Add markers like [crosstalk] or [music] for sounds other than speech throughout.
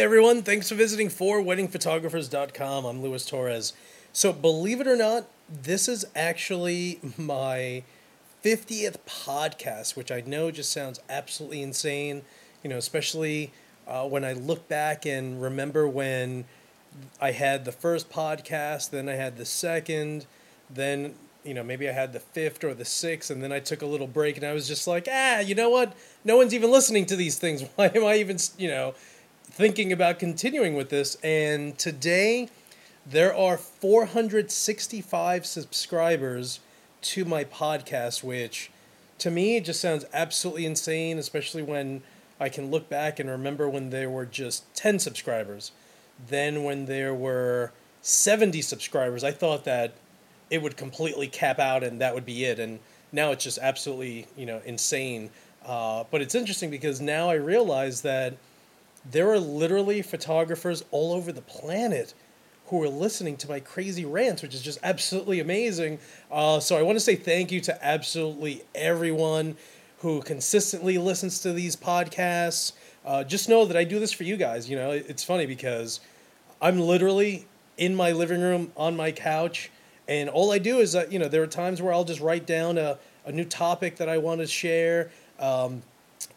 Hey everyone, thanks for visiting for weddingphotographers.com. I'm Luis Torres. So, believe it or not, this is actually my 50th podcast, which I know just sounds absolutely insane, you know, especially uh, when I look back and remember when I had the first podcast, then I had the second, then, you know, maybe I had the fifth or the sixth, and then I took a little break and I was just like, ah, you know what? No one's even listening to these things. [laughs] Why am I even, you know, thinking about continuing with this. And today, there are 465 subscribers to my podcast, which to me just sounds absolutely insane, especially when I can look back and remember when there were just 10 subscribers. Then, when there were 70 subscribers, I thought that it would completely cap out and that would be it. And now it's just absolutely, you know, insane. Uh, but it's interesting because now I realize that there are literally photographers all over the planet who are listening to my crazy rants, which is just absolutely amazing. Uh, so I want to say thank you to absolutely everyone who consistently listens to these podcasts. Uh, just know that I do this for you guys. You know, it's funny because I'm literally in my living room on my couch, and all I do is that, you know, there are times where I'll just write down a, a new topic that I want to share, um,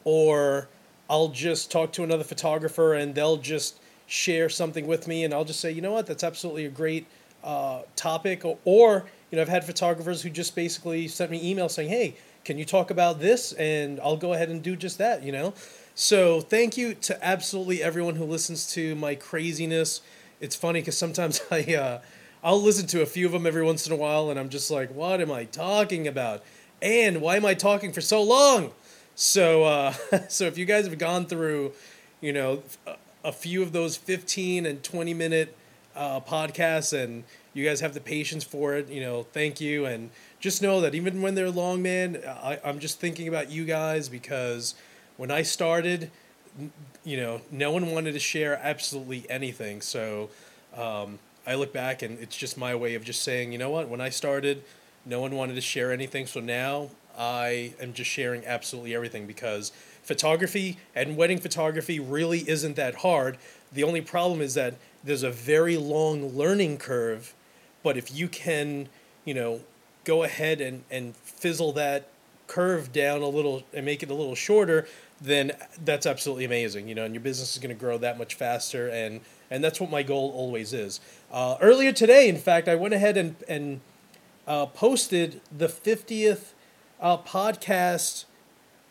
or I'll just talk to another photographer and they'll just share something with me, and I'll just say, you know what, that's absolutely a great uh, topic. Or, or, you know, I've had photographers who just basically sent me emails saying, hey, can you talk about this? And I'll go ahead and do just that, you know? So thank you to absolutely everyone who listens to my craziness. It's funny because sometimes [laughs] I, uh, I'll listen to a few of them every once in a while, and I'm just like, what am I talking about? And why am I talking for so long? So, uh, [laughs] so if you guys have gone through, you know, a, few of those 15 and 20 minute uh, podcasts and you guys have the patience for it, you know, thank you. And just know that even when they're long, man, I, I'm just thinking about you guys because when I started, you know, no one wanted to share absolutely anything. So um, I look back and it's just my way of just saying, you know what, when I started, no one wanted to share anything. So now I am just sharing absolutely everything because photography and wedding photography really isn't that hard. The only problem is that there's a very long learning curve, but if you can, you know, go ahead and, and fizzle that curve down a little and make it a little shorter, then that's absolutely amazing, you know, and your business is going to grow that much faster. And, and that's what my goal always is. Uh, earlier today, in fact, I went ahead and, and uh, posted the 50th uh, podcast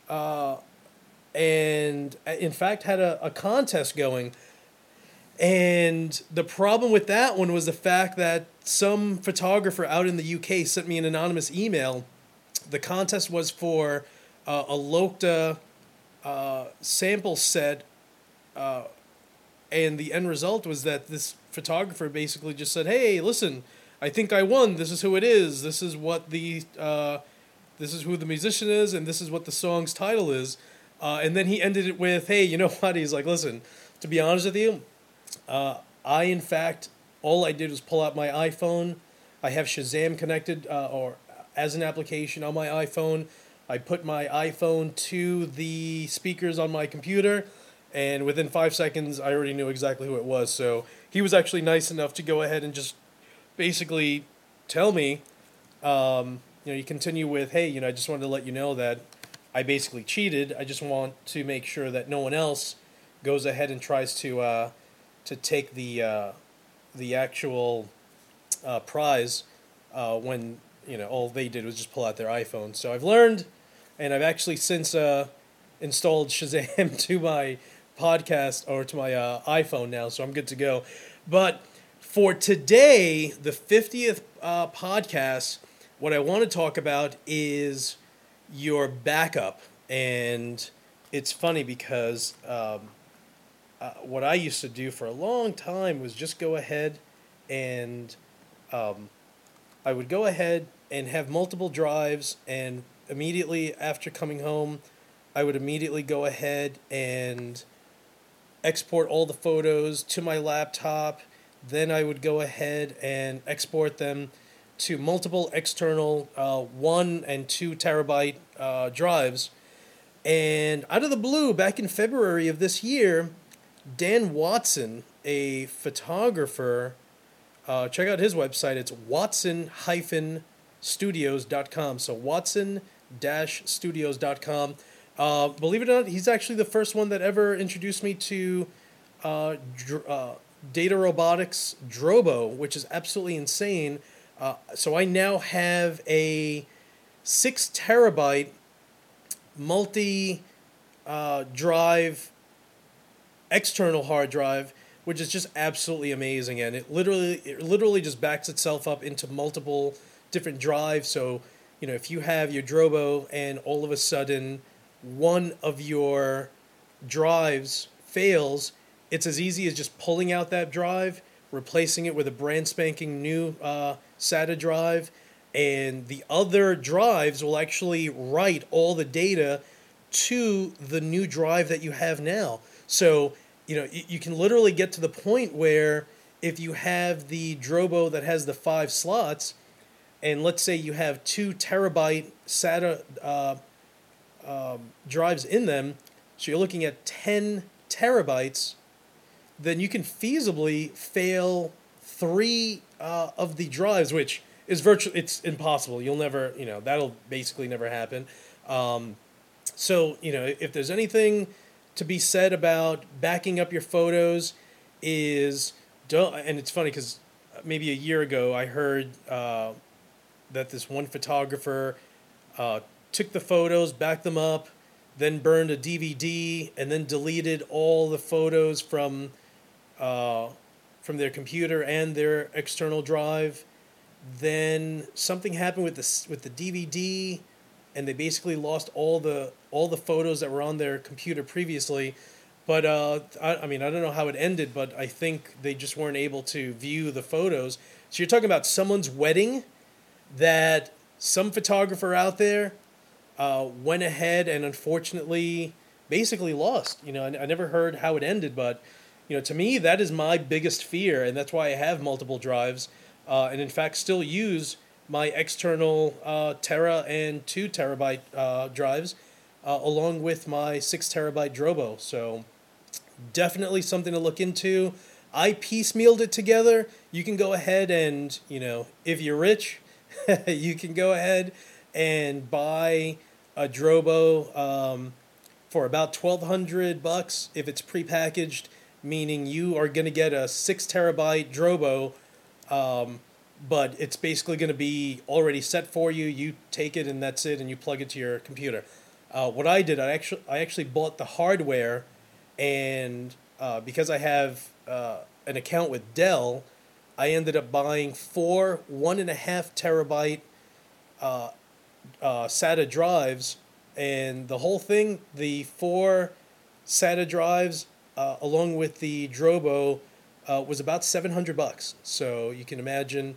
uh, and in fact had a, a contest going. And the problem with that one was the fact that some photographer out in the UK sent me an anonymous email. The contest was for uh, a Lokta uh, sample set, uh, and the end result was that this photographer basically just said, "Hey, listen, I think I won. This is who it is. This is what the uh, this is who the musician is, and this is what the song's title is. Uh, and then he ended it with, hey, you know what? He's like, listen, to be honest with you, uh, I, in fact, all I did was pull out my iPhone. I have Shazam connected uh, or as an application on my iPhone. I put my iPhone to the speakers on my computer, and within five seconds, I already knew exactly who it was. So he was actually nice enough to go ahead and just basically tell me um, you know, you continue with, hey, you know, I just wanted to let you know that I basically cheated. I just want to make sure that no one else goes ahead and tries to uh, to take the uh, the actual uh, prize uh, when you know all they did was just pull out their iPhone. So I've learned, and I've actually since uh, installed Shazam [laughs] to my podcast or to my uh, iPhone now, so I'm good to go. But for today, the fiftieth podcast what I want to talk about is your backup. And it's funny because um, uh, what I used to do for a long time was just go ahead and um, I would go ahead and have multiple drives, and immediately after coming home, I would immediately go ahead and export all the photos to my laptop. Then I would go ahead and export them to multiple external uh, one and two terabyte uh, drives. And out of the blue, back in February of this year, Dan Watson, a photographer, uh, check out his website. It's watson-studios.com. So watson-studios.com. Uh, believe it or not, he's actually the first one that ever introduced me to uh, dr- uh, Data Robotics Drobo, which is absolutely insane. Uh, so I now have a six terabyte multi uh, drive external hard drive, which is just absolutely amazing, and it literally it literally just backs itself up into multiple different drives. So you know if you have your Drobo and all of a sudden one of your drives fails, it's as easy as just pulling out that drive, replacing it with a brand spanking new uh, SATA drive, and the other drives will actually write all the data to the new drive that you have now. So, you know, you, can literally get to the point where if you have the Drobo that has the five slots, and let's say you have two terabyte SATA uh, um, drives in them, so you're looking at 10 terabytes, then you can feasibly fail three uh, of the drives, which is virtually it's impossible. You'll never, you know, that'll basically never happen. Um, so you know, if there's anything to be said about backing up your photos, is don't. And it's funny because maybe a year ago I heard uh, that this one photographer uh, took the photos, backed them up, then burned a DVD, and then deleted all the photos from uh, from their computer and their external drive. Then something happened with the with the DVD, and they basically lost all the all the photos that were on their computer previously. But uh, I, I mean, I don't know how it ended, but I think they just weren't able to view the photos. So you're talking about someone's wedding that some photographer out there uh, went ahead and unfortunately basically lost. You know, I, I never heard how it ended, but you know, to me, that is my biggest fear, and that's why I have multiple drives, uh, and in fact, still use my external uh, Tera and two terabyte uh, drives, uh, along with my six terabyte Drobo. So, definitely something to look into. I piecemealed it together. You can go ahead and you know, if you're rich, [laughs] you can go ahead and buy a Drobo um, for about twelve hundred bucks if it's prepackaged, meaning you are going to get a six terabyte Drobo, um, but it's basically going to be already set for you. You take it and that's it, and you plug it to your computer. Uh, what I did, I actually I actually bought the hardware, and uh, because I have uh, an account with Dell, I ended up buying four one and a half terabyte uh, uh, SATA drives, and the whole thing, the four SATA drives, uh, along with the Drobo, uh, was about seven hundred bucks. So you can imagine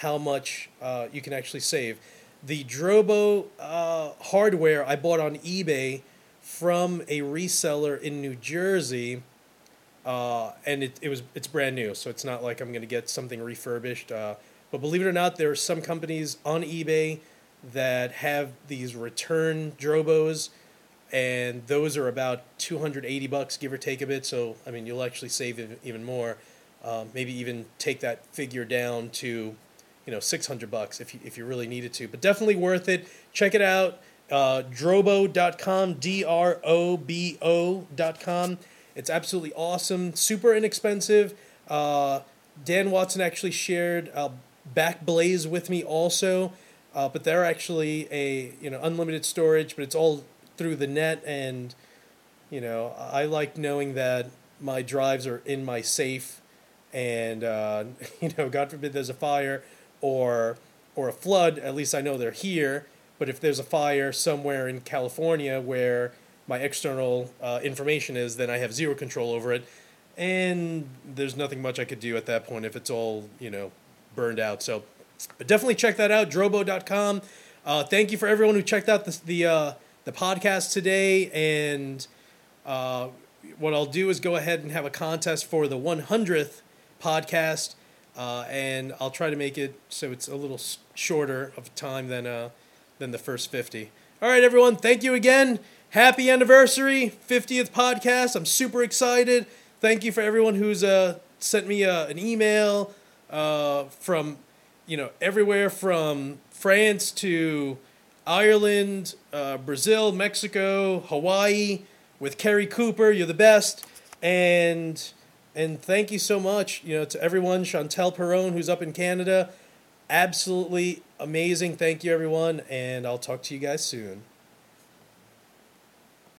how much uh, you can actually save. The Drobo uh, hardware I bought on eBay from a reseller in New Jersey. Uh, and it, it was it's brand new, so it's not like I'm gonna get something refurbished. Uh, but believe it or not, there are some companies on eBay that have these return Drobos, and those are about 280 bucks, give or take a bit. So, I mean, you'll actually save even more. Uh, maybe even take that figure down to, you know, 600 bucks if you, if you really needed to. But definitely worth it. Check it out. Uh, drobo.com, D R O B O.com. It's absolutely awesome, super inexpensive. Uh, Dan Watson actually shared uh, Backblaze with me also. Uh, but they're actually a you know unlimited storage, but it's all through the net, and you know I like knowing that my drives are in my safe, and uh, [laughs] you know God forbid there's a fire or or a flood, at least I know they're here. But if there's a fire somewhere in California where my external uh, information is, then I have zero control over it, and there's nothing much I could do at that point if it's all you know burned out. So but definitely check that out, drobo.com. Uh, thank you for everyone who checked out the the, uh, the podcast today. And uh, what I'll do is go ahead and have a contest for the 100th podcast. Uh, and I'll try to make it so it's a little shorter of time than, uh, than the first 50. All right, everyone. Thank you again. Happy anniversary, 50th podcast. I'm super excited. thank you for everyone who's uh, sent me uh, an email uh, from, you know, everywhere from France to Ireland, uh, Brazil, Mexico, Hawaii. With Kerry Cooper, you're the best, and and thank you so much, you know, to everyone. Chantel Perone, who's up in Canada, absolutely amazing. Thank you, everyone, and I'll talk to you guys soon.